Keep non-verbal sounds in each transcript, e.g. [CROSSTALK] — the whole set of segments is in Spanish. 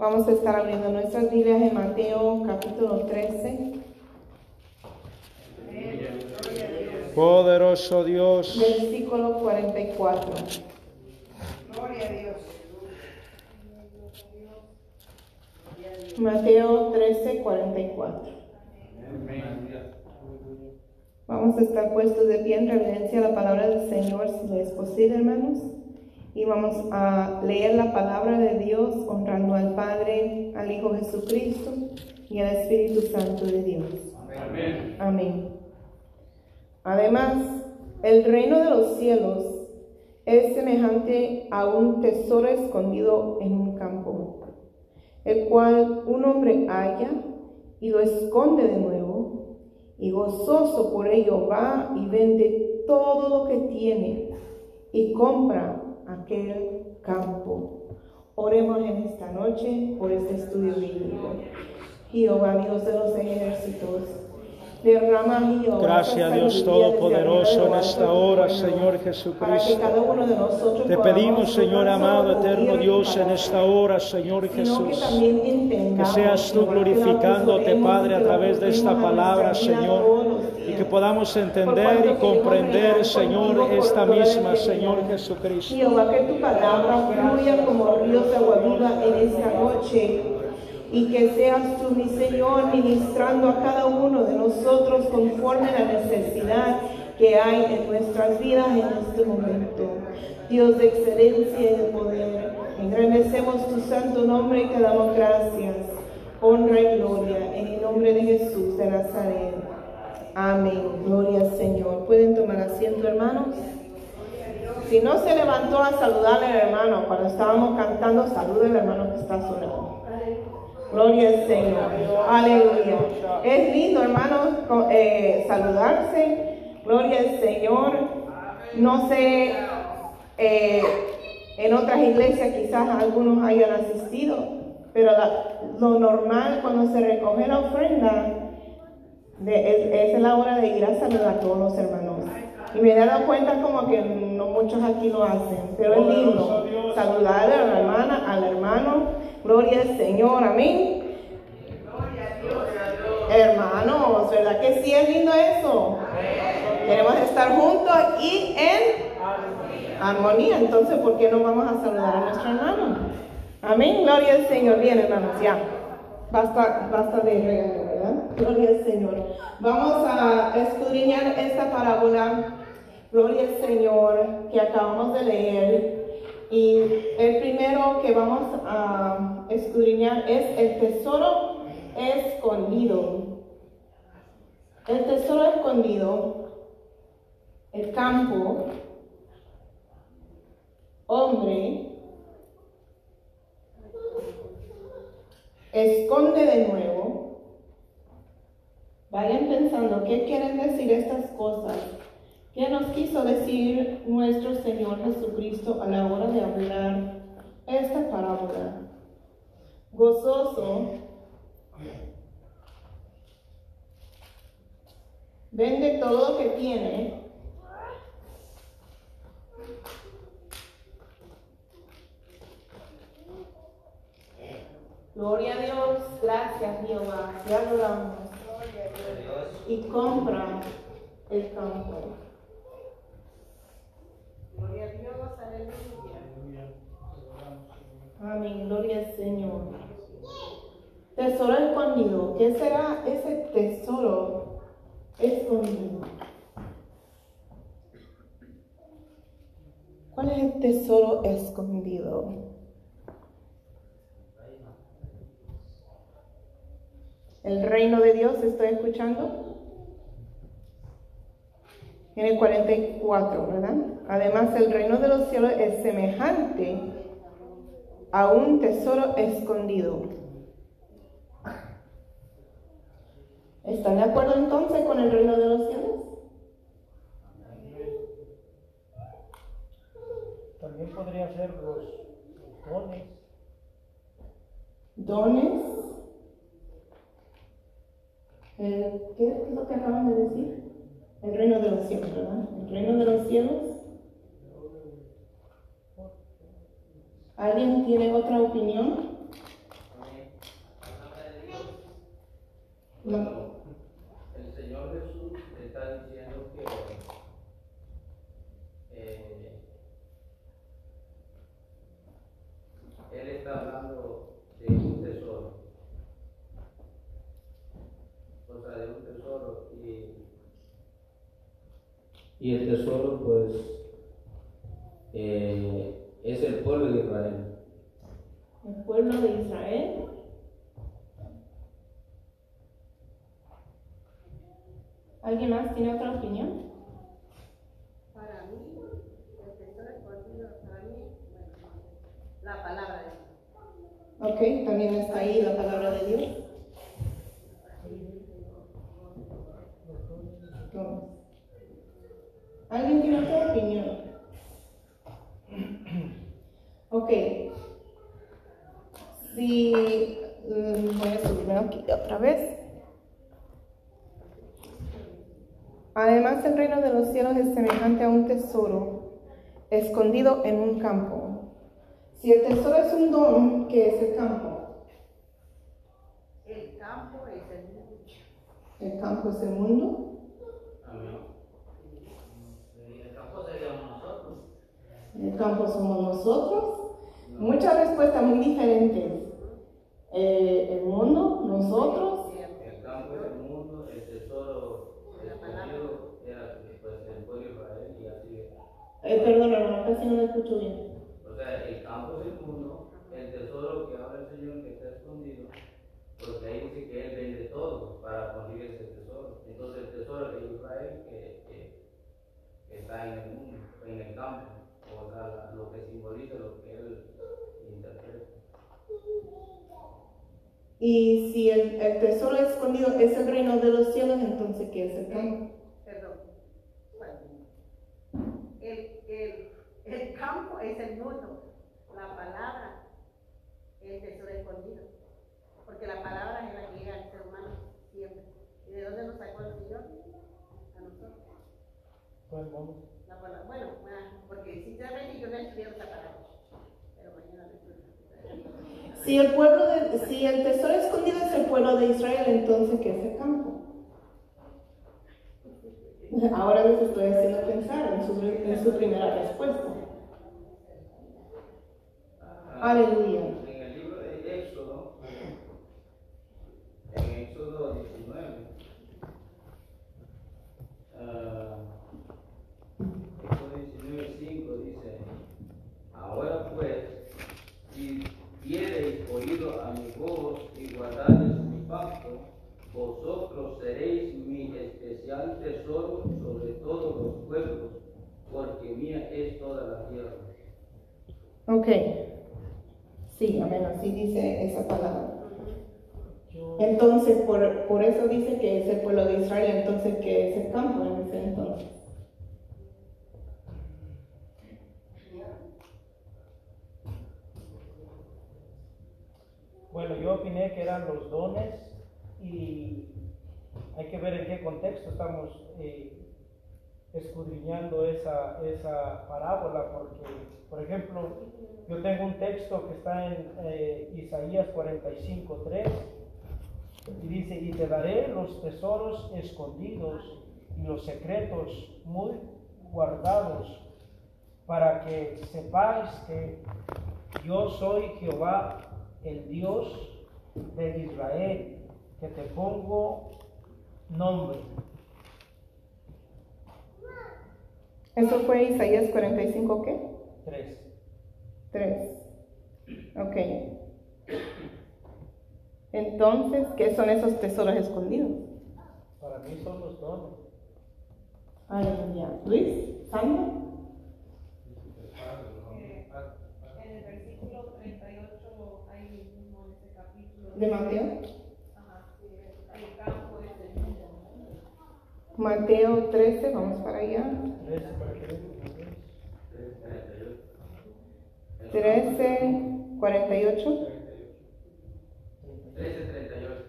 Vamos a estar abriendo nuestras Biblias en Mateo capítulo 13. Poderoso Dios. Versículo 44. Gloria a Dios. Mateo 13, 44. Vamos a estar puestos de pie en reverencia a la palabra del Señor, si es posible, hermanos. Y vamos a leer la palabra de Dios honrando al Padre, al Hijo Jesucristo y al Espíritu Santo de Dios. Amén. Amén. Además, el reino de los cielos es semejante a un tesoro escondido en un campo el cual un hombre halla y lo esconde de nuevo, y gozoso por ello va y vende todo lo que tiene y compra aquel campo. Oremos en esta noche por este estudio bíblico. Jehová Dios de los ejércitos Gracias Dios Todopoderoso en esta hora, Señor Jesucristo. Te pedimos, Señor amado, eterno Dios, en esta hora, Señor Jesús, que seas tú glorificándote, Padre, a través de esta palabra, Señor, que podamos entender y comprender, Señor, esta misma, Señor Jesucristo. Jehová, que tu palabra fluya como ríos de agua viva en esta noche y que seas tú, mi Señor, ministrando a cada uno de nosotros conforme a la necesidad que hay en nuestras vidas en este momento. Dios de excelencia y de poder, engrandecemos tu santo nombre y te damos gracias, honra y gloria en el nombre de Jesús de Nazaret. Amén. Gloria al Señor. ¿Pueden tomar asiento, hermanos? Si no se levantó a saludarle al hermano cuando estábamos cantando, salude al hermano que está sonando. Gloria al Señor. Aleluya. Es lindo, hermanos, eh, saludarse. Gloria al Señor. No sé, eh, en otras iglesias quizás algunos hayan asistido, pero lo normal cuando se recoge la ofrenda es, es, la hora de ir a saludar a todos los hermanos. Y me he dado cuenta como que no muchos aquí lo hacen, pero es lindo saludar a la hermana, al hermano Gloria al Señor, amén. Hermanos, ¿verdad que sí es lindo eso? Queremos estar juntos y en armonía. Entonces, ¿por qué no vamos a saludar a nuestro hermano? Amén. Gloria al Señor. Bien, hermanos, ya. Basta, basta de Gloria al Señor. Vamos a escudriñar esta parábola. Gloria al Señor que acabamos de leer y el primero que vamos a escudriñar es el tesoro escondido. El tesoro escondido, el campo, hombre, esconde de nuevo. Vayan pensando qué quieren decir estas cosas ¿Qué nos quiso decir nuestro Señor Jesucristo a la hora de hablar esta parábola? Gozoso, vende todo lo que tiene. Gloria a Dios, gracias Jehová, te adoramos. Y compra el campo. Gloria a Dios, aleluya. Amén, gloria al Señor. Tesoro escondido. ¿Qué será ese tesoro escondido? ¿Cuál es el tesoro escondido? El reino de Dios, ¿estoy escuchando? en el 44, ¿verdad? Además, el reino de los cielos es semejante a un tesoro escondido. ¿Están de acuerdo entonces con el reino de los cielos? También podría ser los dones. ¿Dones? Eh, ¿Qué es lo que acaban de decir? El reino de los cielos, ¿verdad? El reino de los cielos. ¿Alguien tiene otra opinión? No. Y el tesoro, pues, eh, es el pueblo de Israel. ¿El pueblo de Israel? ¿Alguien más tiene otra opinión? Para mí, el tesoro escondido, para mí, bueno, la palabra de Dios. Ok, también está ahí la palabra de Dios. ¿Alguien tiene otra opinión? [CLEARS THROAT] Ok. Si mm, voy a subirme aquí otra vez. Además, el reino de los cielos es semejante a un tesoro escondido en un campo. Si el tesoro es un don, ¿qué es el campo? El campo es el mundo. El campo es el mundo. Amén. El campo seríamos nosotros. El campo somos nosotros. Muchas respuestas muy diferentes. Eh, el mundo, nosotros. El campo es el mundo, el tesoro escondido era pues, el pueblo Israel y así. Eh, perdón, hermano, casi no lo escucho bien. O sea, el campo es el mundo, el tesoro que habla el Señor que está escondido, porque ahí dice que Él vende todo para conseguir ese tesoro. Entonces el tesoro de Israel que, que, que está en el mundo, en el campo, o sea, lo que simboliza lo que Él interpreta. Y si el, el, tesoro escondido es el reino de los cielos, entonces ¿qué es el campo? Perdón. El, el, el campo es el mundo. La palabra es el tesoro escondido. Porque la palabra es la que llega al ser humano siempre. ¿Y de dónde nos sacó el Señor? A nosotros. La palabra, bueno, bueno, porque sinceramente yo no he estudiado palabra. Pero mañana la estudio. Si el pueblo de, si el tesoro escondido es el pueblo de Israel, entonces ¿qué es el campo? Ahora les estoy haciendo pensar en su, en su primera respuesta. Aleluya. En el libro de Éxodo, en Éxodo 19, ah, Éxodo 19, 5 dice, ahora pues, si diereis oído a mi voz y guardareis mi pacto, vosotros seréis mi especial tesoro sobre todos los pueblos, porque mía es toda la tierra. Ok. Sí, amén, así dice esa palabra. Entonces, por, por eso dice que es el pueblo de Israel, entonces, ¿qué es el campo en ese entonces? Yo opiné que eran los dones y hay que ver en qué contexto estamos eh, escudriñando esa, esa parábola, porque, por ejemplo, yo tengo un texto que está en eh, Isaías 45, 3, y dice, y te daré los tesoros escondidos y los secretos muy guardados, para que sepáis que yo soy Jehová, el Dios de Israel, que te pongo nombre. ¿Eso fue Isaías 45 qué? 3. 3. Ok. Entonces, ¿qué son esos tesoros escondidos? Para mí son los dones. Aleluya. Luis, Sandra. En el versículo 38, ahí mismo en ese capítulo. ¿De Mateo? Mateo 13, vamos para allá. 13 para que vean. 13, 48. 1338.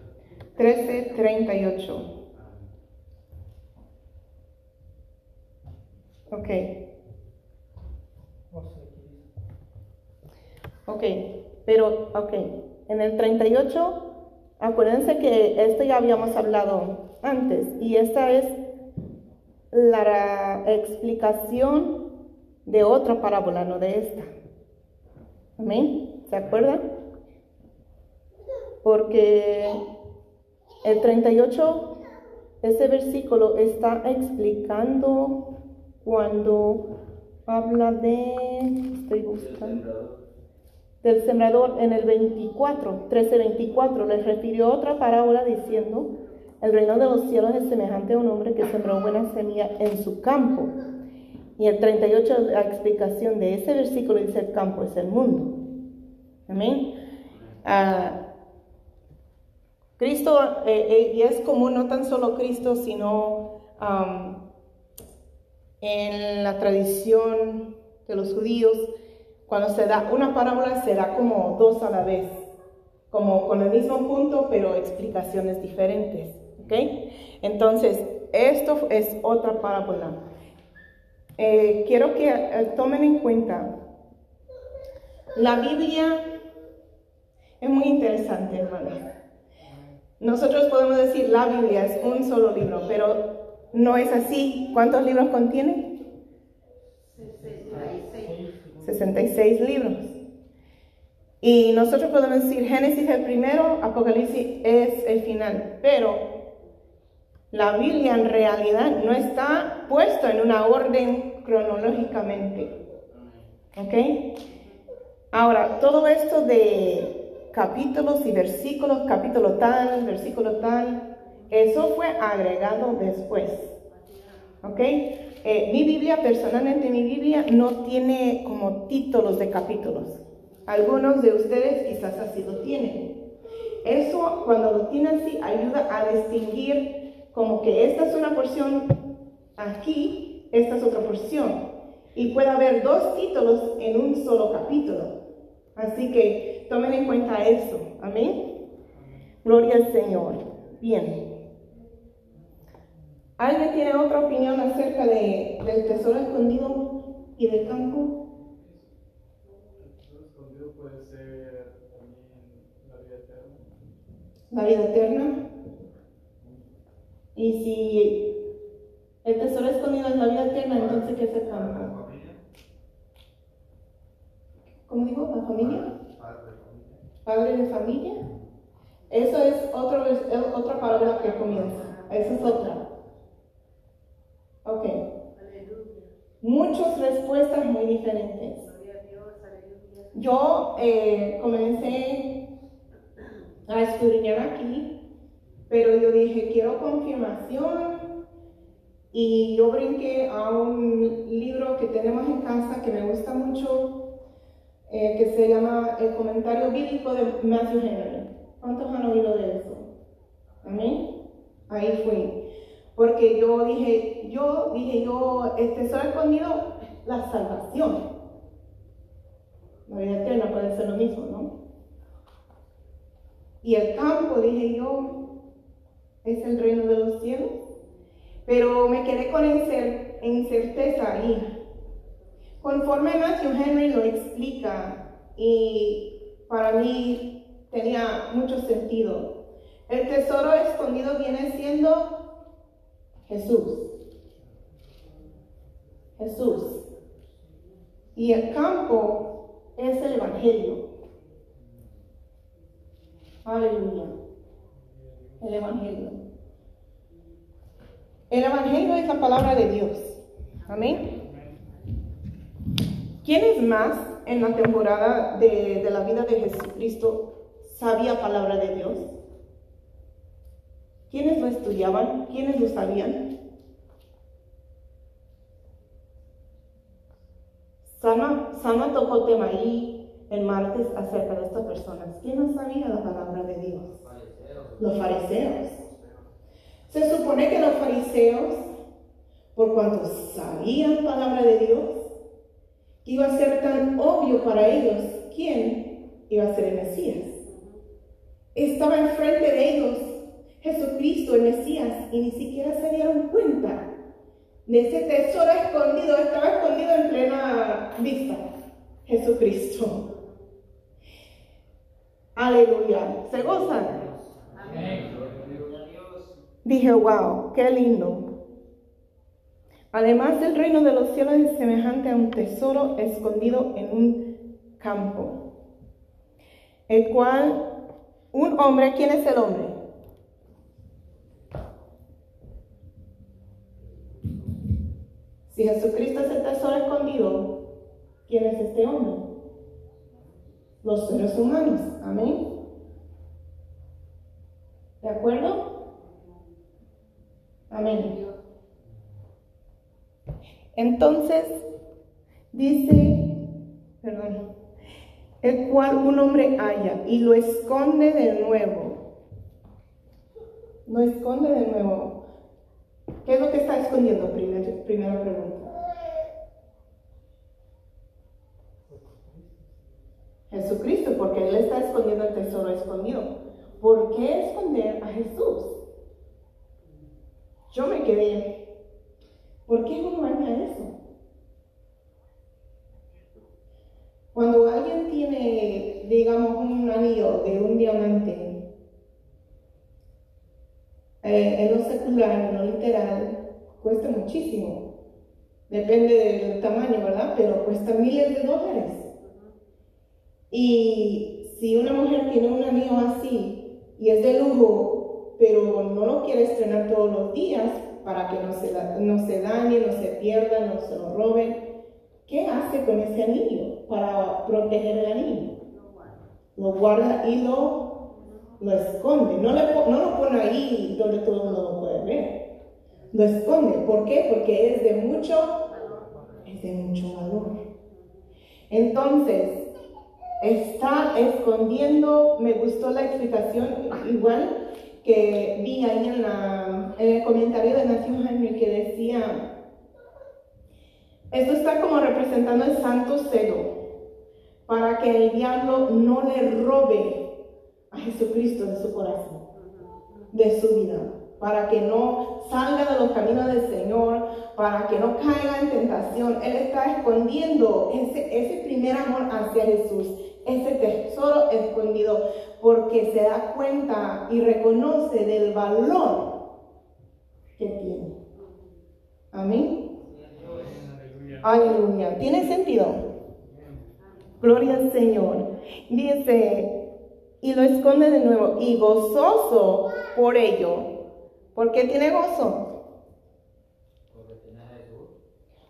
13, 38. Ok. Ok, pero, ok, en el 38 Acuérdense que esto ya habíamos hablado antes y esta es la explicación de otra parábola, no de esta. Amén. ¿Se acuerdan? Porque el 38, ese versículo está explicando cuando habla de, estoy buscando, del sembrador en el 24, 13, 24, les refirió otra parábola diciendo, el reino de los cielos es semejante a un hombre que sembró buena semilla en su campo. Y el 38, la explicación de ese versículo dice, el campo es el mundo. Amén. Ah, Cristo, eh, eh, y es común no tan solo Cristo, sino en la tradición de los judíos, cuando se da una parábola, se da como dos a la vez, como con el mismo punto, pero explicaciones diferentes. ¿Ok? Entonces, esto es otra parábola. Eh, quiero que eh, tomen en cuenta, la Biblia es muy interesante, hermanos. Nosotros podemos decir la Biblia es un solo libro, pero no es así. ¿Cuántos libros contiene? 66 libros. Y nosotros podemos decir Génesis es el primero, Apocalipsis es el final, pero la Biblia en realidad no está puesta en una orden cronológicamente. ¿Ok? Ahora, todo esto de capítulos y versículos, capítulo tal, versículo tal, eso fue agregado después. ¿Ok? Eh, mi Biblia, personalmente mi Biblia no tiene como títulos de capítulos. Algunos de ustedes quizás así lo tienen. Eso cuando lo tienen así ayuda a distinguir como que esta es una porción aquí, esta es otra porción. Y puede haber dos títulos en un solo capítulo. Así que tomen en cuenta eso. Amén. Gloria al Señor. Bien. ¿Alguien tiene otra opinión acerca de, del tesoro escondido y del campo? El tesoro escondido puede ser también la vida eterna. La vida eterna. Y si el tesoro escondido es la vida eterna, entonces ¿qué es el campo? ¿Cómo dijo? ¿La familia? Padre de familia. Eso es otro, otra palabra que comienza. Esa es otra. Ok. Muchas respuestas muy diferentes. Yo eh, comencé a estudiar aquí, pero yo dije, quiero confirmación. Y yo brinqué a un libro que tenemos en casa que me gusta mucho, eh, que se llama El comentario bíblico de Matthew Henry. ¿Cuántos han oído de eso? Amén. Ahí fui. Porque yo dije, yo dije, yo, el tesoro escondido, la salvación. La vida eterna puede ser lo mismo, ¿no? Y el campo, dije yo, es el reino de los cielos. Pero me quedé con incerteza ahí. Conforme Matthew Henry lo explica, y para mí tenía mucho sentido. El tesoro escondido viene siendo Jesús. Jesús. Y el campo es el Evangelio. Aleluya. El Evangelio. El Evangelio es la palabra de Dios. Amén. ¿Quién es más en la temporada de, de la vida de Jesucristo sabía palabra de Dios? ¿Quiénes lo estudiaban? ¿Quiénes lo sabían? Sama, tocó tema ahí el martes acerca de estas personas. ¿Quién no sabía la palabra de Dios? Los fariseos. Se supone que los fariseos, por cuanto sabían palabra de Dios, iba a ser tan obvio para ellos quién iba a ser el Mesías. Estaba enfrente de ellos Jesucristo, el Mesías, y ni siquiera se dieron cuenta de ese tesoro escondido, estaba escondido en plena vista. Jesucristo. Aleluya. ¿Se gozan? Dije, wow, qué lindo. Además, el reino de los cielos es semejante a un tesoro escondido en un campo, el cual un hombre, ¿quién es el hombre? Si Jesucristo es el tesoro escondido, ¿quién es este hombre? Los seres humanos. Amén. ¿De acuerdo? Amén. Entonces, dice, perdón, el cual un hombre haya y lo esconde de nuevo. Lo esconde de nuevo. ¿Qué es lo que está escondiendo? primera pregunta. Jesucristo, porque Él está escondiendo el tesoro escondido. ¿Por qué esconder a Jesús? Yo me quedé. ¿Por qué uno haría eso? Cuando alguien tiene, digamos, un anillo de un diamante, eh, en lo secular, en lo literal, cuesta muchísimo. Depende del tamaño, ¿verdad? Pero cuesta miles de dólares. Y si una mujer tiene un anillo así y es de lujo, pero no lo quiere estrenar todos los días para que no se, no se dañe, no se pierda, no se lo roben, ¿qué hace con ese anillo para proteger el anillo? Lo guarda y lo, lo esconde. No, le, no lo pone ahí donde todo el mundo lo puede ver. Lo esconde. ¿Por qué? Porque es de mucho, es de mucho valor. Entonces, está escondiendo, me gustó la explicación igual que vi ahí en, la, en el comentario de Matthew Henry que decía, esto está como representando el santo celo para que el diablo no le robe a Jesucristo de su corazón, de su vida, para que no salga de los caminos del Señor, para que no caiga en tentación. Él está escondiendo ese, primer amor hacia Jesús ese tesoro escondido porque se da cuenta y reconoce del valor que tiene. Amén. Aleluya. ¿Tiene sentido? Gloria al Señor. Dice, y lo esconde de nuevo, y gozoso por ello. ¿Por qué tiene gozo?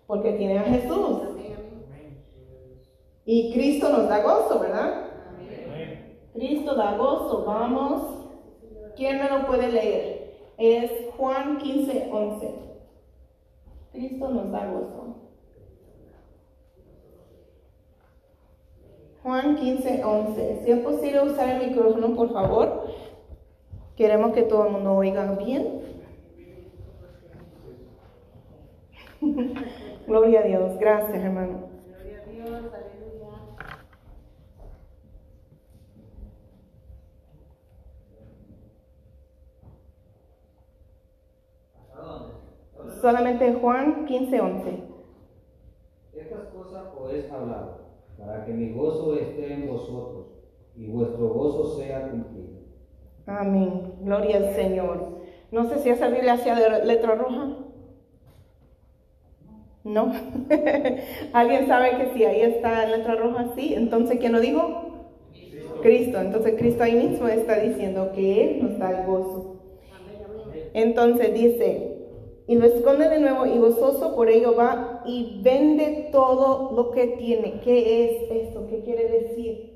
Porque tiene a Jesús. Y Cristo nos da gozo, ¿verdad? Cristo da gozo. Vamos. ¿Quién me lo puede leer? Es Juan 15, 11. Cristo nos da gozo. Juan 15, 11. Si es posible usar el micrófono, por favor. Queremos que todo el mundo oiga bien. [LAUGHS] Gloria a Dios. Gracias, hermano. Solamente Juan 15, 11. Estas cosas podéis hablar, para que mi gozo esté en vosotros y vuestro gozo sea cumplido. Amén. Gloria al Señor. No sé si esa Biblia hacía de letra roja. ¿No? [LAUGHS] ¿Alguien sabe que si ahí está en letra roja? Sí. Entonces, ¿quién lo dijo? Cristo. Entonces, Cristo ahí mismo está diciendo que Él nos da el gozo. Entonces dice, y lo esconde de nuevo y gozoso por ello va y vende todo lo que tiene. ¿Qué es esto? ¿Qué quiere decir?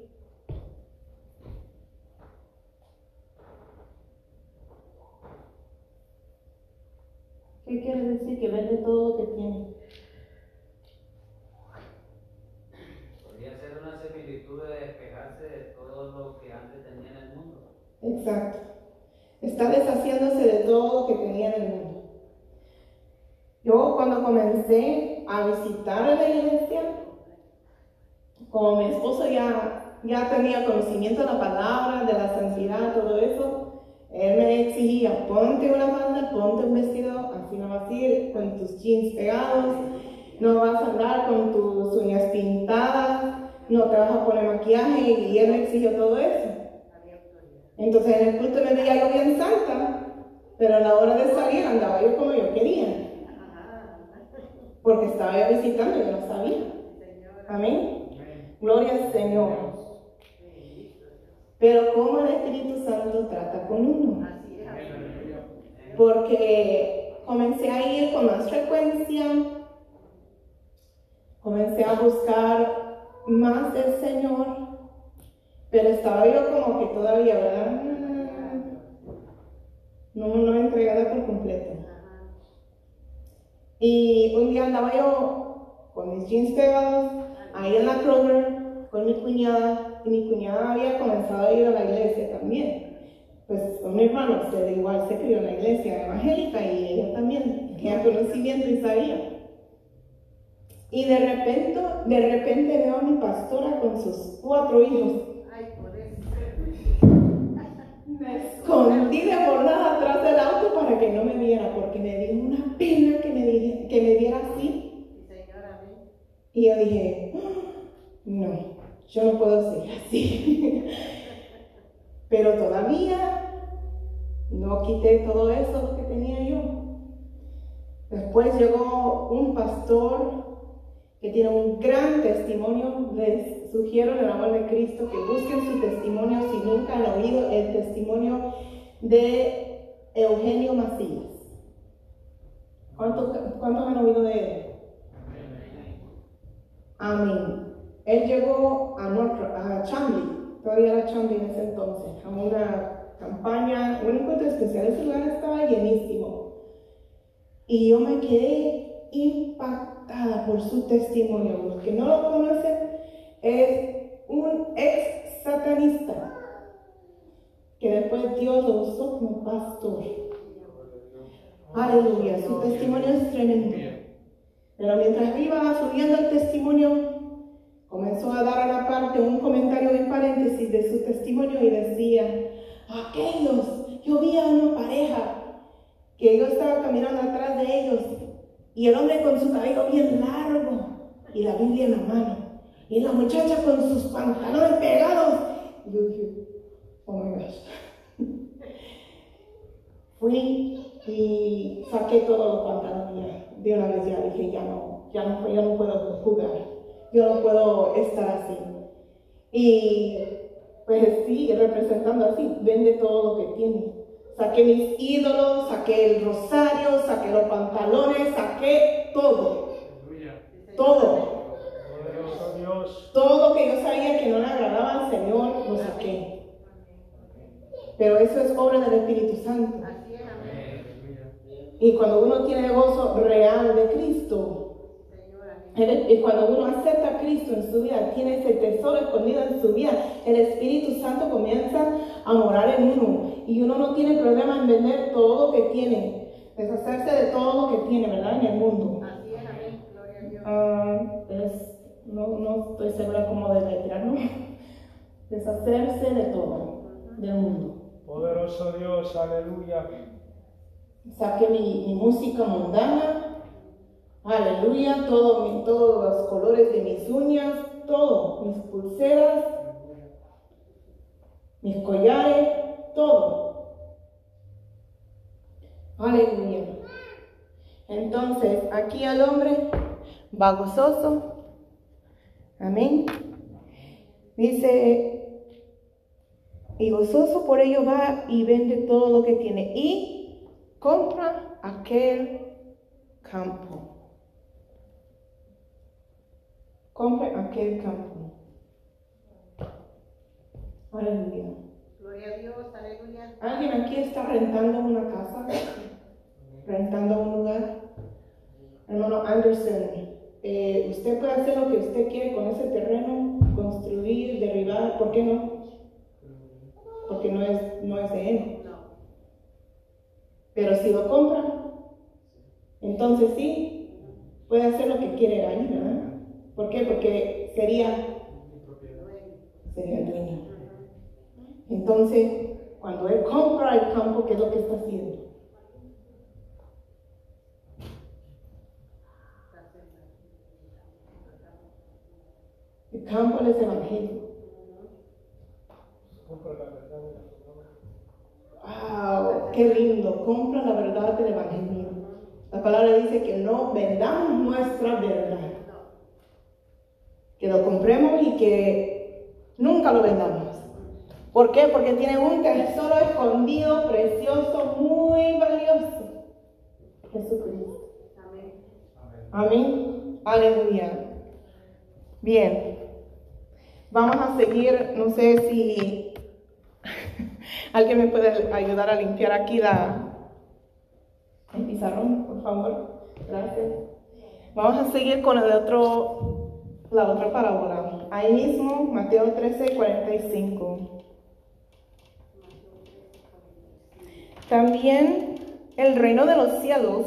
¿Qué quiere decir que vende todo lo que tiene? Podría ser una similitud de despejarse de todo lo que antes tenía en el mundo. Exacto. Está deshaciéndose de todo lo que tenía en el mundo. Yo cuando comencé a visitar la iglesia, como mi esposo ya, ya tenía conocimiento de la palabra, de la santidad, todo eso, él me exigía, ponte una banda, ponte un vestido, así no vas a ir con tus jeans pegados, no vas a andar con tus uñas pintadas, no te vas a poner maquillaje y él me exigió todo eso. Entonces en el culto me veía yo bien santa, pero a la hora de salir andaba yo como yo quería. Porque estaba yo visitando y yo no sabía. Amén. Gloria al Señor. Pero como el Espíritu Santo trata con uno. Porque comencé a ir con más frecuencia, comencé a buscar más del Señor, pero estaba yo como que todavía, ¿verdad? No, no entregada por completo. Y un día andaba yo con mis jeans pegados, ahí en la Kroger, con mi cuñada, y mi cuñada había comenzado a ir a la iglesia también. Pues son hermanos, igual se crió en la iglesia evangélica y ella también tenía conocimiento y sabía. Y de repente, de repente veo a mi pastora con sus cuatro hijos. Me escondí de nada atrás del auto para que no me viera, porque me dio una pena que me viera así. Y yo dije, no, yo no puedo ser así. [LAUGHS] Pero todavía no quité todo eso que tenía yo. Después llegó un pastor que tiene un gran testimonio. Les sugiero en el amor de Cristo que busquen su testimonio si nunca han oído el testimonio de Eugenio Macías. ¿Cuántos, ¿Cuántos han oído de él? Amén. Él llegó a, North, a Chambly, todavía era Chambly en ese entonces, a una campaña, un encuentro especial. Ese lugar estaba llenísimo. Y yo me quedé impactada por su testimonio. Los que no lo conocen, es un ex satanista que después Dios lo usó como pastor. Aleluya, su testimonio es tremendo. Pero mientras iba subiendo el testimonio, comenzó a dar a la parte un comentario en paréntesis de su testimonio y decía, aquellos, yo vi a una pareja que yo estaba caminando atrás de ellos y el hombre con su cabello bien largo y la Biblia en la mano y la muchacha con sus pantalones pegados. Y yo dije, oh my gosh. [LAUGHS] Fui y saqué todos los pantalones de una vez ya dije, ya no, ya no, ya no puedo jugar, yo no puedo estar así. Y pues sí, representando así, vende todo lo que tiene. Saqué mis ídolos, saqué el rosario, saqué los pantalones, saqué todo. Todo. Todo que yo sabía que no le agradaba al Señor, lo saqué. Pero eso es obra del Espíritu Santo. Y cuando uno tiene gozo real de Cristo, y cuando uno acepta a Cristo en su vida, tiene ese tesoro escondido en su vida, el Espíritu Santo comienza a morar en uno. Y uno no tiene problema en vender todo lo que tiene, deshacerse de todo lo que tiene, ¿verdad? En el mundo. Así es, amén. Gloria a Dios. Ah, no, no estoy segura cómo debe tirarlo. [LAUGHS] Deshacerse de todo, del mundo. Poderoso Dios, aleluya. Saqué mi, música mundana Aleluya, todo, todos los colores de mis uñas, todo, mis pulseras, mis collares, todo. Aleluya. Entonces, aquí al hombre va gozoso. Amén. Dice, y gozoso por ello va y vende todo lo que tiene y compra aquel campo compre aquel campo. Aleluya. Gloria a Dios, aleluya. ¿Alguien aquí está rentando una casa? ¿Rentando un lugar? Hermano Anderson, eh, usted puede hacer lo que usted quiere con ese terreno, construir, derribar, ¿por qué no? Porque no es, no es de él. Pero si lo compra, entonces sí, puede hacer lo que quiere ahí, ¿verdad? ¿Por qué? Porque sería, sería el dueño. Entonces, cuando él compra el campo, ¿qué es lo que está haciendo? El campo es evangelio. Qué lindo, compra la verdad del Evangelio. La palabra dice que no vendamos nuestra verdad. Que lo compremos y que nunca lo vendamos. ¿Por qué? Porque tiene un tesoro escondido, precioso, muy valioso. Jesucristo. Amén. Amén. Aleluya. Bien. Vamos a seguir, no sé si alguien me puede ayudar a limpiar aquí la, el pizarrón, por favor. Gracias. Vamos a seguir con el otro, la otra parábola. Ahí mismo, Mateo 13, 45. También el reino de los cielos.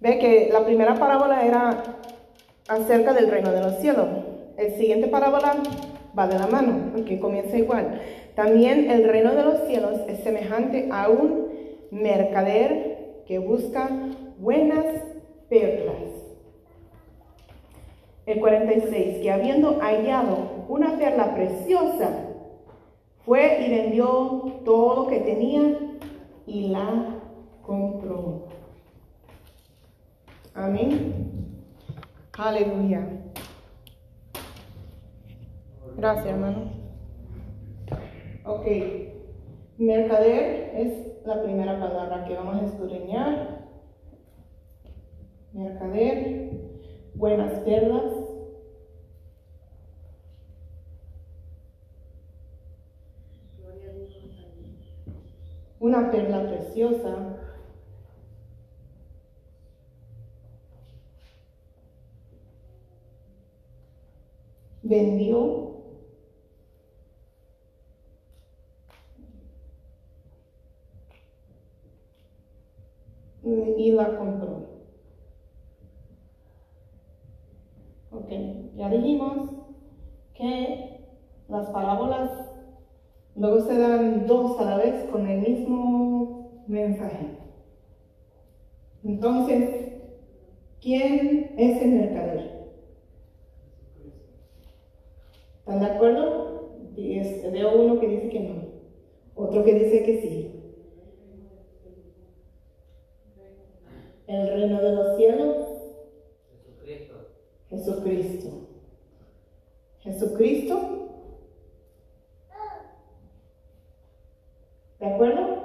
Ve que la primera parábola era acerca del reino de los cielos. El siguiente parábola va de la mano, porque comienza igual. También el reino de los cielos es semejante a un mercader que busca buenas perlas. El 46, que habiendo hallado una perla preciosa, fue y vendió todo lo que tenía y la compró. Amén. Aleluya. Gracias, hermano. Ok. Mercader es la primera palabra que vamos a escudriñar. Mercader, buenas perlas. Una perla preciosa. Vendió y la compró. Ok, ya dijimos que las parábolas luego se dan dos a la vez con el mismo mensaje. Entonces, ¿quién es el mercader? ¿Están de acuerdo? Veo uno que dice que no, otro que dice que sí. El reino de los cielos? Jesucristo. Jesucristo. Jesucristo. ¿De acuerdo?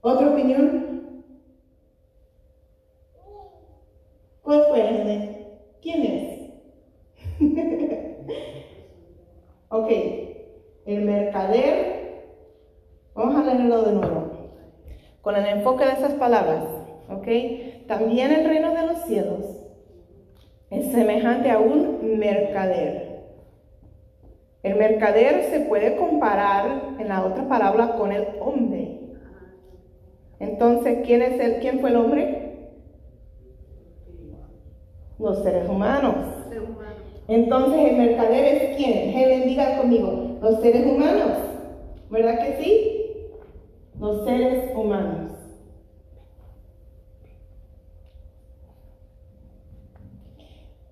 ¿Otra opinión? ¿Cuál fue, ¿Quién es? [LAUGHS] ok. El mercader. Vamos a leerlo de nuevo con el enfoque de esas palabras, ¿ok? También el reino de los cielos es semejante a un mercader. El mercader se puede comparar en la otra palabra con el hombre. Entonces, ¿quién es el quién fue el hombre? Los seres humanos. Entonces, el mercader es quién? Helen, diga conmigo, los seres humanos. ¿Verdad que sí? Los seres humanos.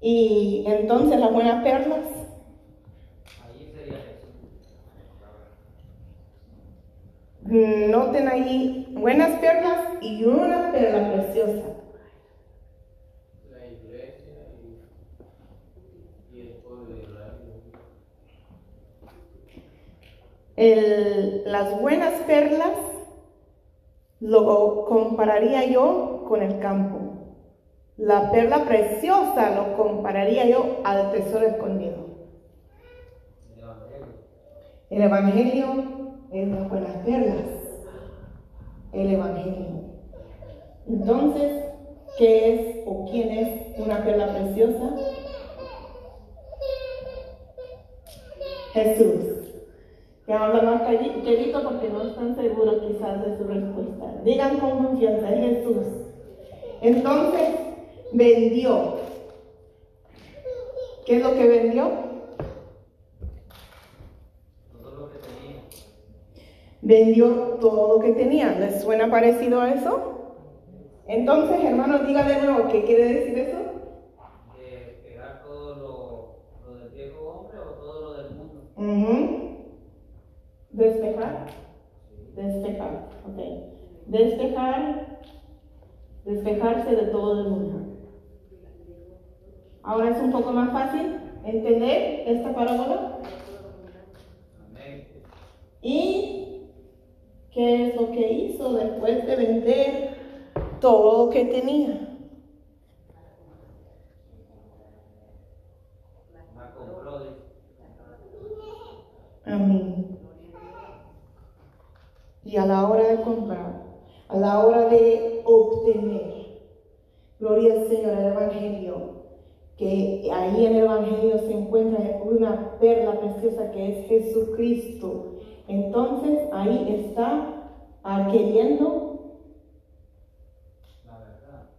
Y entonces las buenas perlas. Noten ahí buenas perlas y una perla preciosa. La iglesia y, el pueblo de El, las buenas perlas lo compararía yo con el campo. La perla preciosa lo compararía yo al tesoro escondido. El Evangelio es las buenas perlas. El Evangelio. Entonces, ¿qué es o quién es una perla preciosa? Jesús que habla más querido porque no están seguros quizás de su respuesta. Digan con confianza, es Jesús. Entonces, vendió. ¿Qué es lo que vendió? Todo lo que tenía. Vendió todo lo que tenía. ¿Les suena parecido a eso? Entonces, hermanos, digan de nuevo, ¿qué quiere decir eso? Que era todo lo, del viejo hombre o todo lo del mundo. Despejar? Despejar, ok. Despejar, despejarse de todo el mundo. Ahora es un poco más fácil entender esta parábola. ¿Y qué es lo que hizo después de vender todo lo que tenía? Amén. Y a la hora de comprar, a la hora de obtener, gloria al Señor, el Evangelio, que ahí en el Evangelio se encuentra una perla preciosa que es Jesucristo. Entonces ahí está adquiriendo La verdad.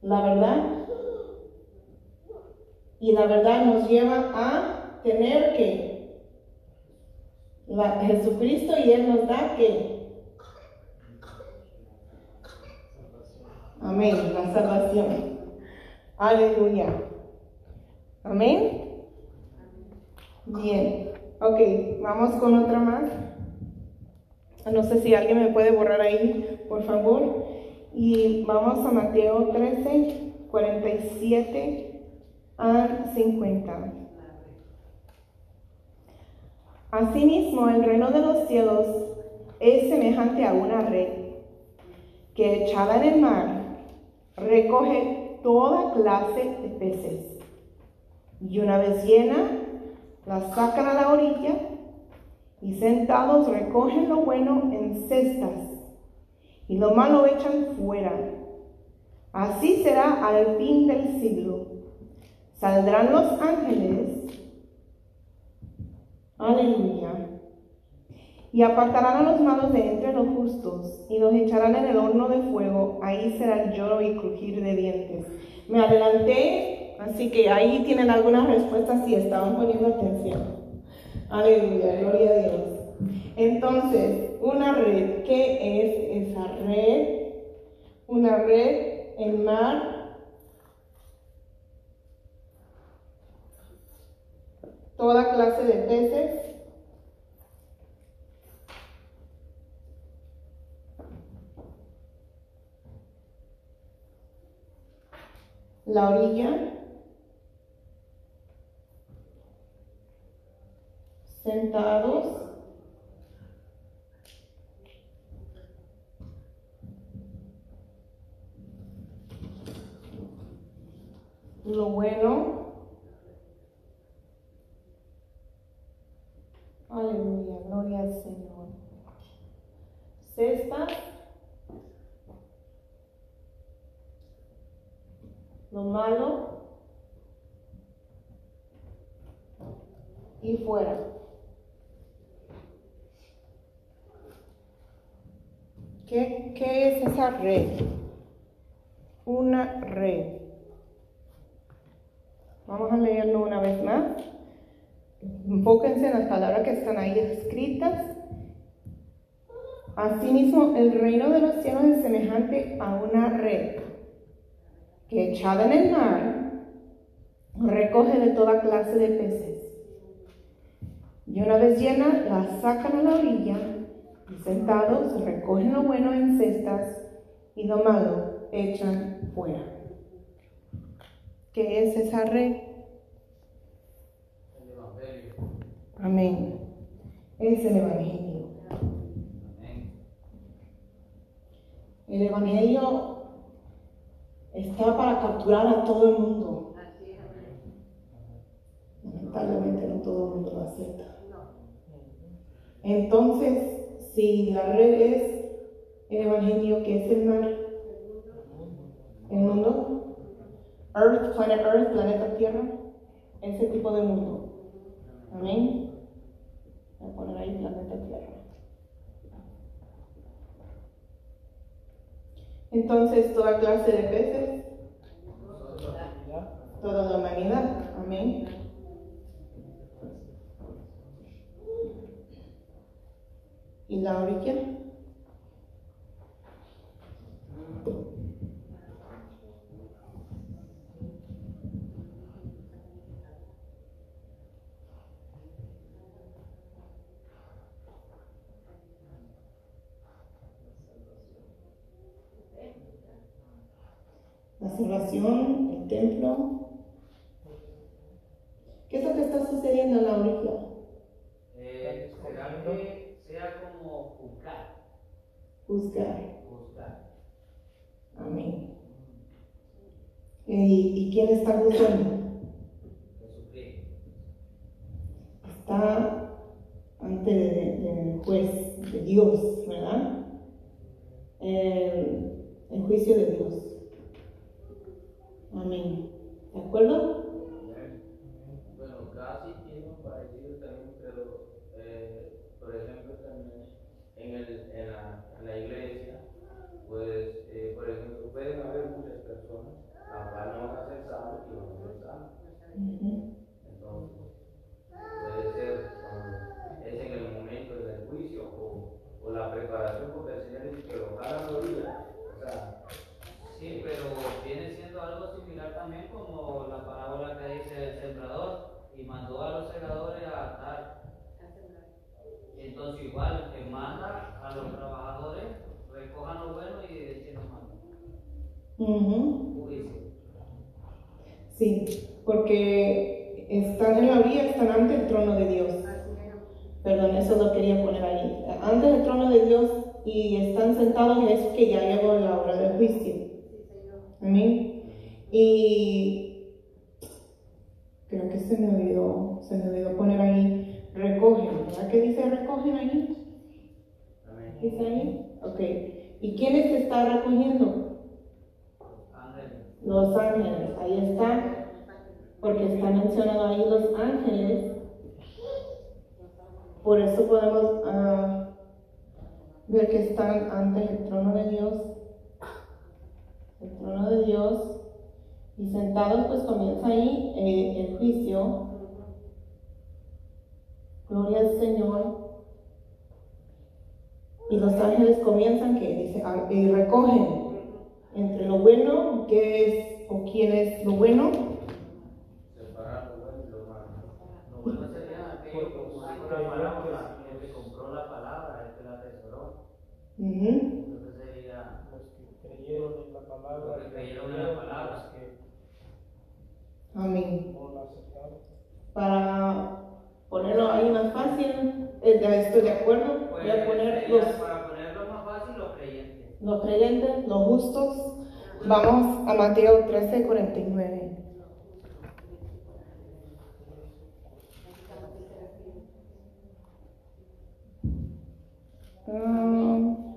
la verdad. Y la verdad nos lleva a tener que la, Jesucristo y Él nos da que Amén, la salvación. Aleluya. Amén. Bien. Ok, vamos con otra más. No sé si alguien me puede borrar ahí, por favor. Y vamos a Mateo 13, 47 a 50. Asimismo, el reino de los cielos es semejante a una red que echada en el mar recoge toda clase de peces. Y una vez llena, la sacan a la orilla y sentados recogen lo bueno en cestas y lo malo echan fuera. Así será al fin del siglo. Saldrán los ángeles. Aleluya. Y apartarán a los malos de entre los justos y los echarán en el horno de fuego. Ahí será el lloro y crujir de dientes. Me adelanté, así que ahí tienen algunas respuestas si estaban poniendo atención. Aleluya, gloria a Dios. Entonces, una red, ¿qué es esa red? Una red en mar. Toda clase de peces. La orilla. Sentados. lo bueno. Aleluya, gloria al Señor. Cesta. Lo malo. Y fuera. ¿Qué, ¿Qué es esa red? Una red. Vamos a leerlo una vez más. Enfóquense en las palabras que están ahí escritas. Asimismo, el reino de los cielos es semejante a una red que echada en el mar recoge de toda clase de peces. Y una vez llena, la sacan a la orilla y sentados recogen lo bueno en cestas y lo malo echan fuera. ¿Qué es esa red? El Evangelio. Amén. Es el Evangelio. Amén. El Evangelio está para capturar a todo el mundo. Lamentablemente no todo el mundo lo acepta. No. Entonces, si la red es el Evangelio, que es el mar, el mundo, Earth, planet Earth, planeta Tierra, ese tipo de mundo. Amén. Voy a poner ahí planeta Tierra. Entonces, toda clase de peces, toda la humanidad. Amén. ¿Y la orilla? Salvación, el templo. ¿Qué es lo que está sucediendo en la orilla? Eh, ¿Será que sea como juzgar? Juzgar. Juzgar. Amén. ¿Y, y quién está juzgando? Jesucristo. Está ante del juez de Dios, ¿verdad? El, el juicio de Dios. Amén. ¿De acuerdo? Bueno, casi tiene un parecido también, pero eh, por ejemplo también en, el, en, la, en la iglesia, pues eh, por ejemplo pueden haber muchas personas, las van a ser salvos y van a ser salvos. Entonces, puede ser cuando es en el momento del juicio o, o la preparación, porque el Señor dice que lo la orilla. O sea, Sí, pero viene siendo algo similar también como la parábola que dice el sembrador y mandó a los segadores a atar. Entonces igual que manda a los trabajadores, recojan lo bueno y deciden manda. Ujú. Juicio. Sí, porque están en la orilla, están ante el trono de Dios. Perdón, eso lo quería poner ahí. Ante el trono de Dios y están sentados, es que ya llegó la hora del juicio. Amén. Y creo que se me olvidó, se me olvidó poner ahí, recogen. ¿Verdad que dice recogen ahí? amén. ¿Dice ahí? Ok. ¿Y quiénes se está recogiendo? Ándale. Los ángeles. Ahí está. Porque está mencionado ahí los ángeles. Por eso podemos ah, ver que están ante el trono de Dios. El trono de Dios. Y sentados pues comienza ahí eh, el juicio. Gloria al Señor. Y los ángeles comienzan que dice y recogen entre lo bueno, que es o quién es lo bueno, Separar lo bueno y lo malo. Lo bueno sería que compró la palabra, el que la atesoró. Ujú. Entonces sería Los que creyeron en la palabra. Los que creyeron en la palabra. Los que amén. Para ponerlo ahí más fácil, eh, estoy de acuerdo, voy a Pues, poner los, para ponerlo más fácil, los creyentes. los creyentes, los justos. Vamos a Mateo 13, 49. Ah,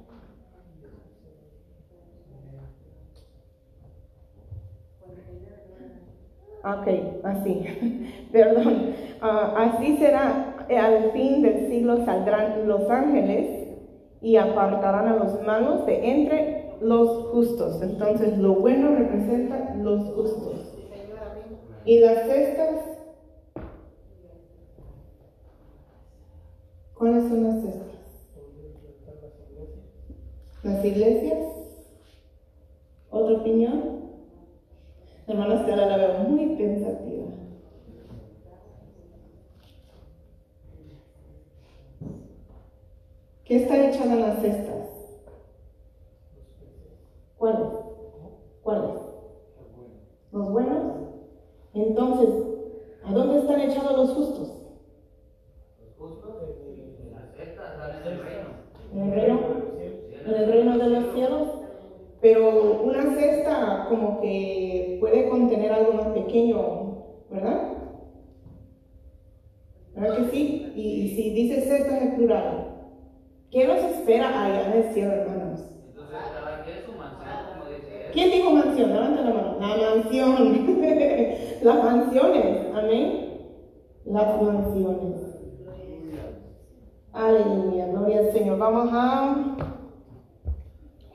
Ok, así, [LAUGHS] perdón. Ah, así será, eh, al fin del siglo saldrán los ángeles y apartarán a los malos de entre los justos. Entonces, lo bueno representa los justos. Y las cestas, ¿cuáles son las cestas? Las iglesias. ¿Otra opinión? Hermana Estela la veo muy pensativa. ¿Qué está echada en las cestas? ¿Cuáles? ¿Cuáles? ¿Los buenos? Entonces, ¿a dónde están echados los justos? Los justos, en la secta, están en el reino. ¿En el reino? ¿En el reino de los cielos? Pero una cesta como que puede contener algo más pequeño, ¿verdad? ¿Verdad que sí? Y, y si dice cesta es plural. ¿Qué nos espera allá en el cielo, hermanos? Entonces, quien su mansión, como dice él. ¿Quién dijo mansión? Levanta la mano. La mansión. [LAUGHS] Las mansiones. Amén. Las mansiones. Aleluya. Gloria al Señor. Vamos a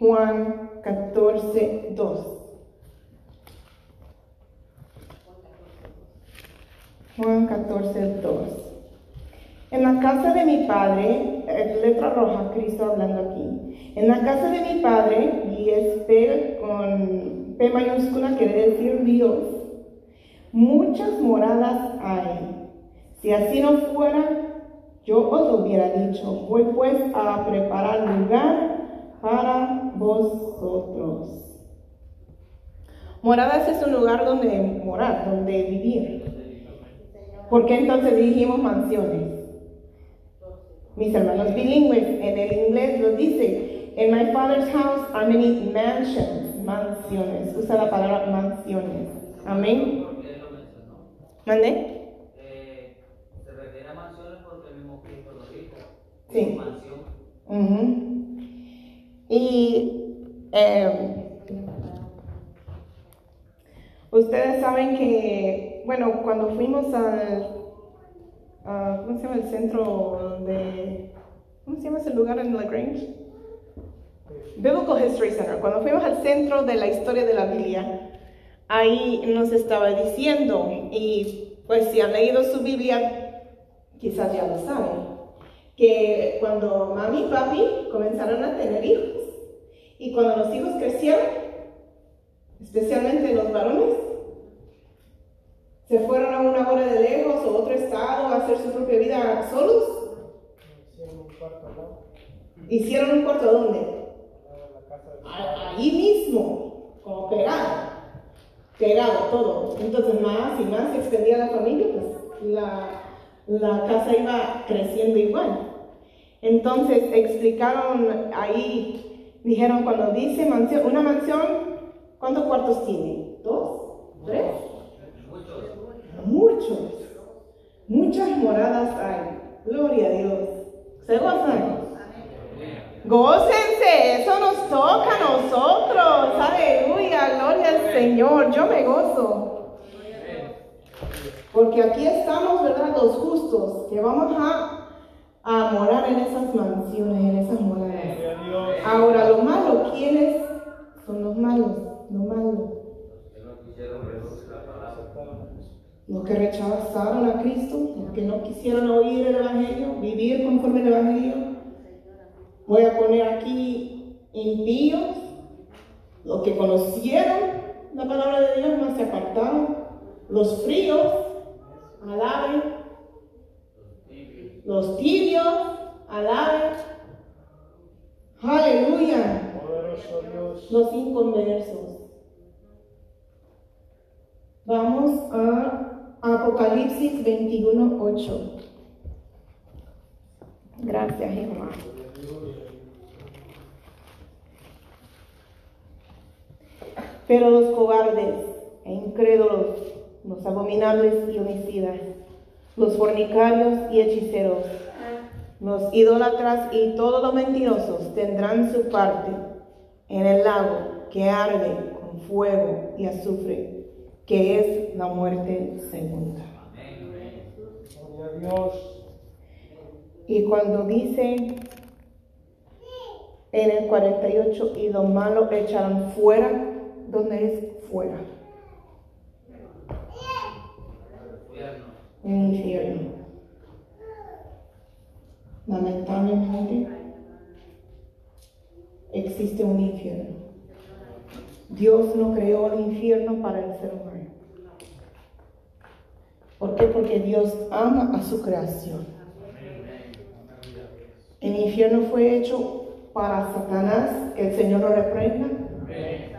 Juan 14, 2. Juan 14, 2. En la casa de mi padre, eh, letra roja, Cristo hablando aquí. En la casa de mi padre, y es P con P mayúscula, quiere decir Dios, muchas moradas hay. Si así no fuera, yo os hubiera dicho, voy pues a preparar lugar para vosotros. Moradas es un lugar donde morar, donde vivir. ¿Por qué entonces dijimos mansiones? Mis hermanos bilingües en el inglés lo dice, in my father's house are many mansions, mansiones. Usa la palabra mansiones. Amén. ¿Mande? Se refiere a mansiones porque el mismo Cristo lo dijo. Sí. Mansión. Ujú. Y eh, ustedes saben que, bueno, cuando fuimos al, ¿cómo se llama el centro de, ¿cómo se llama ese lugar en La Grange? Biblical History Center. Cuando fuimos al centro de la historia de la Biblia, ahí nos estaba diciendo, y pues si han leído su Biblia, quizás ya lo saben, que cuando mami y papi comenzaron a tener hijos, y cuando los hijos crecieron, especialmente los varones, se fueron a una hora de lejos o otro estado a hacer su propia vida solos, Hicieron un cuarto al lado, hicieron un cuarto ¿dónde? al lado de la casa de A- Ahí mismo, como pegado, pegado todo. Entonces más y más se extendía la familia, pues la, la casa iba creciendo igual. Entonces explicaron ahí, dijeron cuando dice mansión, una mansión, ¿cuántos cuartos tiene? ¿Dos? ¿Tres? Muchos. Muchas moradas hay. Gloria a Dios. ¿Se gozan? Gócense, eso nos toca a nosotros. Aleluya, gloria al Señor. Yo me gozo. Porque aquí estamos, ¿verdad? Los justos, que vamos a, a morar en esas mansiones, en esas moradas. Ahora, lo malo, ¿quiénes son los malos? Lo malo. Que no quisieron reducir la palabra. Los que rechazaron a Cristo, los que no quisieron oír el Evangelio, vivir conforme al Evangelio. Voy a poner aquí impíos, los que conocieron la palabra de Dios, más se apartaron. Los fríos, alaben. Los tibios, alaben. Aleluya. Los inconversos. Vamos a Apocalipsis 21, 8. Gracias, Jehová. Pero los cobardes e incrédulos, los abominables y homicidas, los fornicarios y hechiceros, los idólatras y todos los mentirosos tendrán su parte en el lago que arde con fuego y azufre, que es la muerte segunda. Gloria a Dios. Y cuando dice en el 48, y los malos echarán fuera, ¿dónde es fuera? Infierno. En el infierno. Lamentablemente, existe un infierno. Dios no creó el infierno para el ser humano. ¿Por qué? Porque Dios ama a su creación. El infierno fue hecho para Satanás, que el Señor lo reprenda,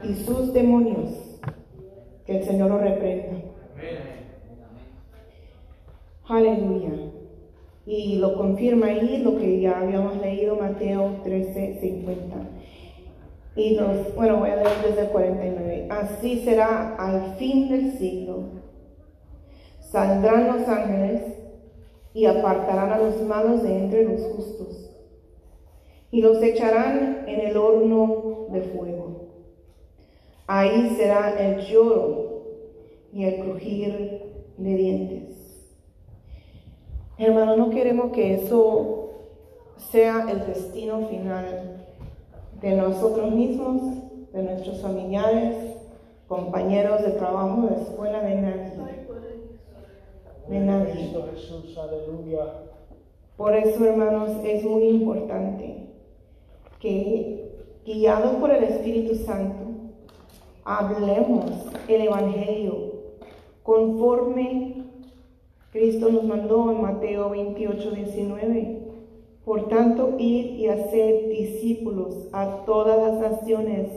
y sus demonios, que el Señor lo reprenda. Aleluya. Y lo confirma ahí lo que ya habíamos leído, Mateo 13, 50. Y los, bueno, voy a leer desde el 49. Así será al fin del siglo. Saldrán los ángeles y apartarán a los malos de entre los justos y los echarán en el horno de fuego. Ahí será el lloro y el crujir de dientes. Hermano, no queremos que eso sea el destino final de nosotros mismos, de nuestros familiares, compañeros de trabajo, de escuela, de nadie. De nadie. Por eso, hermanos, es muy importante que, guiados por el Espíritu Santo, hablemos el Evangelio conforme Cristo nos mandó en Mateo 28, 19. Por tanto, id y hacer discípulos a todas las naciones,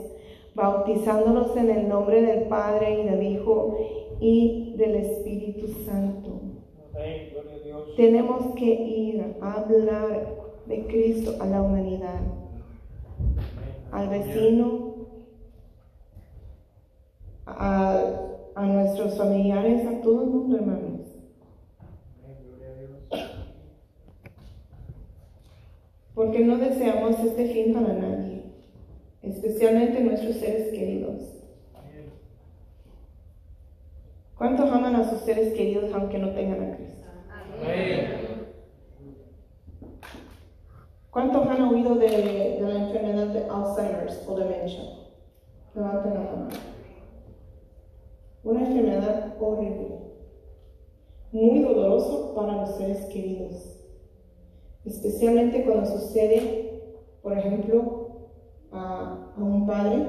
bautizándolos en el nombre del Padre y del Hijo y del Espíritu Santo. Tenemos que ir a hablar de Cristo a la humanidad, al vecino, a, a nuestros familiares, a todo el mundo, hermanos. Porque no deseamos este fin para nadie, especialmente nuestros seres queridos. ¿Cuántos aman a sus seres queridos aunque no tengan a Cristo? ¿Cuántos han oído de, la enfermedad de Alzheimer's o demencia? Levanten la mano. Una enfermedad horrible, muy dolorosa para los seres queridos, especialmente cuando sucede, por ejemplo, a, un padre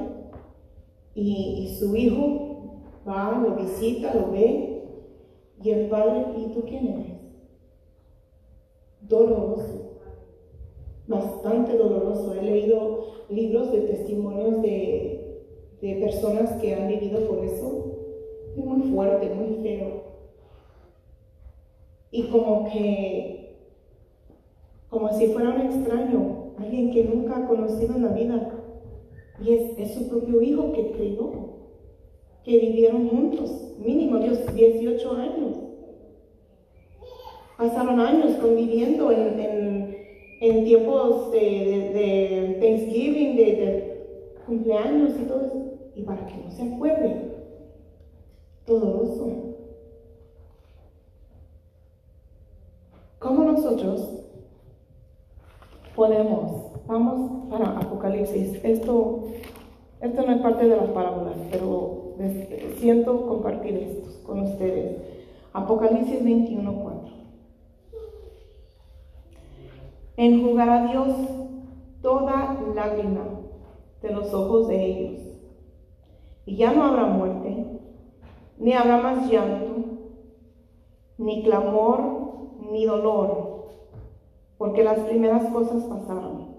y, y su hijo va, lo visita, lo ve, y el padre, ¿y tú quién eres? Doloroso bastante doloroso. He leído libros de testimonios de, de personas que han vivido por eso. Es muy fuerte, muy feo. Y como que, como si fuera un extraño, alguien que nunca ha conocido en la vida. Y es, es su propio hijo que crió, que vivieron juntos, mínimo 18 años. Pasaron años conviviendo en, en tiempos de, de, Thanksgiving, de, de, cumpleaños y todo eso, y para que no se acuerde todo eso. ¿Cómo nosotros podemos, vamos para Apocalipsis, esto, esto no es parte de las parábolas, pero siento compartir esto con ustedes. Apocalipsis 21, 4 enjugará Dios toda lágrima de los ojos de ellos. Y ya no habrá muerte, ni habrá más llanto, ni clamor, ni dolor, porque las primeras cosas pasaron.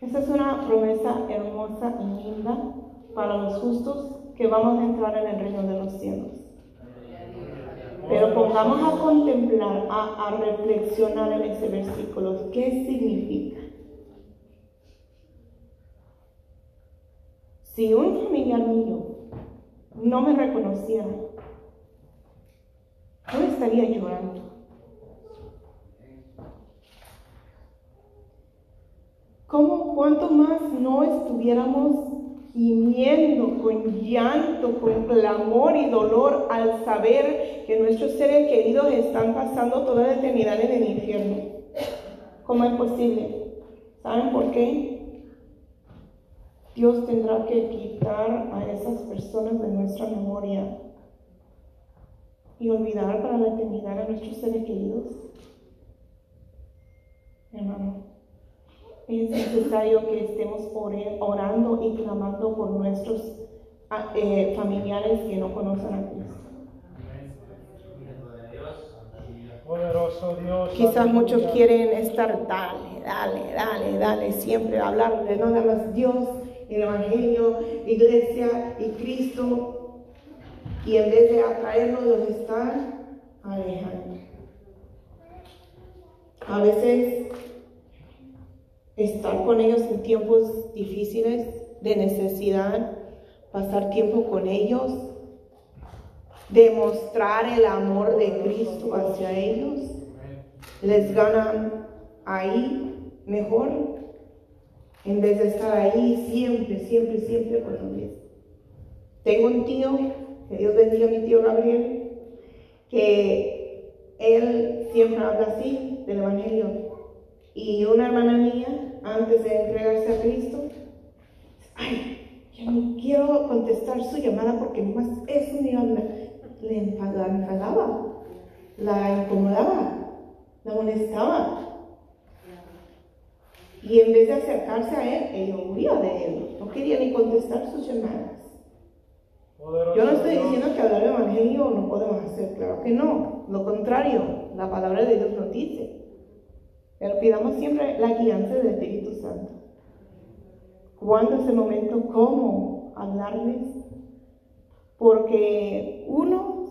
Esta es una promesa hermosa y linda para los justos que vamos a entrar en el reino de los cielos. Pero pongamos a contemplar, a, reflexionar en ese versículo. ¿Qué significa? Si un familiar mío no me reconociera, yo estaría llorando. ¿Cómo, cuánto más no estuviéramos gimiendo con llanto, con clamor y dolor al saber que nuestros seres queridos están pasando toda la eternidad en el infierno. ¿Cómo es posible? ¿Saben por qué? Dios tendrá que quitar a esas personas de nuestra memoria y olvidar para la eternidad a nuestros seres queridos. Hermano, es necesario que estemos orando y clamando por nuestros ah, eh, familiares que no conocen a Cristo. Quizás muchos quieren estar, dale, dale, dale, dale, siempre hablar de nada más Dios, el Evangelio, iglesia y Cristo, y en vez de atraernos los están alejando. A veces estar con ellos en tiempos difíciles, de necesidad, pasar tiempo con ellos, demostrar el amor de Cristo hacia ellos, les ganan ahí mejor en vez de estar ahí siempre, siempre, siempre con ellos. Tengo un tío, que Dios bendiga a mi tío Gabriel, que él siempre habla así del Evangelio. Y una hermana mía, antes de entregarse a Cristo, ay, yo no quiero contestar su llamada porque más eso me le enfadaba, la incomodaba, la molestaba. Y en vez de acercarse a él, ella huía de él, no quería ni contestar sus llamadas. Yo no estoy diciendo que hablar el Evangelio no podemos hacer, claro que no. Lo contrario, la palabra de Dios nos dice. Pero pidamos siempre la guianza del Espíritu Santo. cuándo es el momento, cómo hablarles. Porque uno,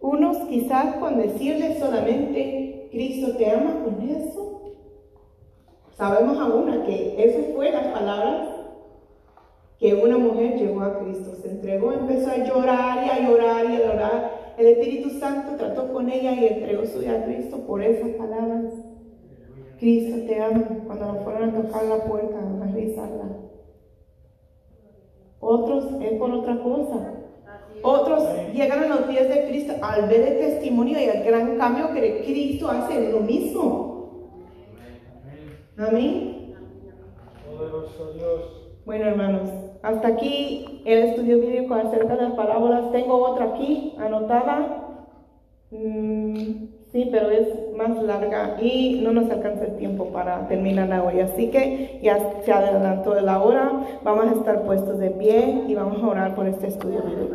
unos quizás con decirles solamente, Cristo te ama con eso. Sabemos a una que eso fue las palabras que una mujer llegó a Cristo, se entregó, empezó a llorar y a llorar y a llorar. El Espíritu Santo trató con ella y entregó su vida a Cristo por esas palabras. Cristo te ama cuando la fueron a tocar la puerta a revisarla. Otros es por otra cosa. Otros llegan a los pies de Cristo al ver el testimonio y el gran cambio que Cristo hace lo mismo. Amén. Bueno, hermanos, hasta aquí el estudio bíblico acerca de las parábolas. Tengo otra aquí anotada. Mm, sí, pero es más larga y no nos alcanza el tiempo para terminarla hoy. Así que ya se adelantó la hora. Vamos a estar puestos de pie y vamos a orar por este estudio bíblico.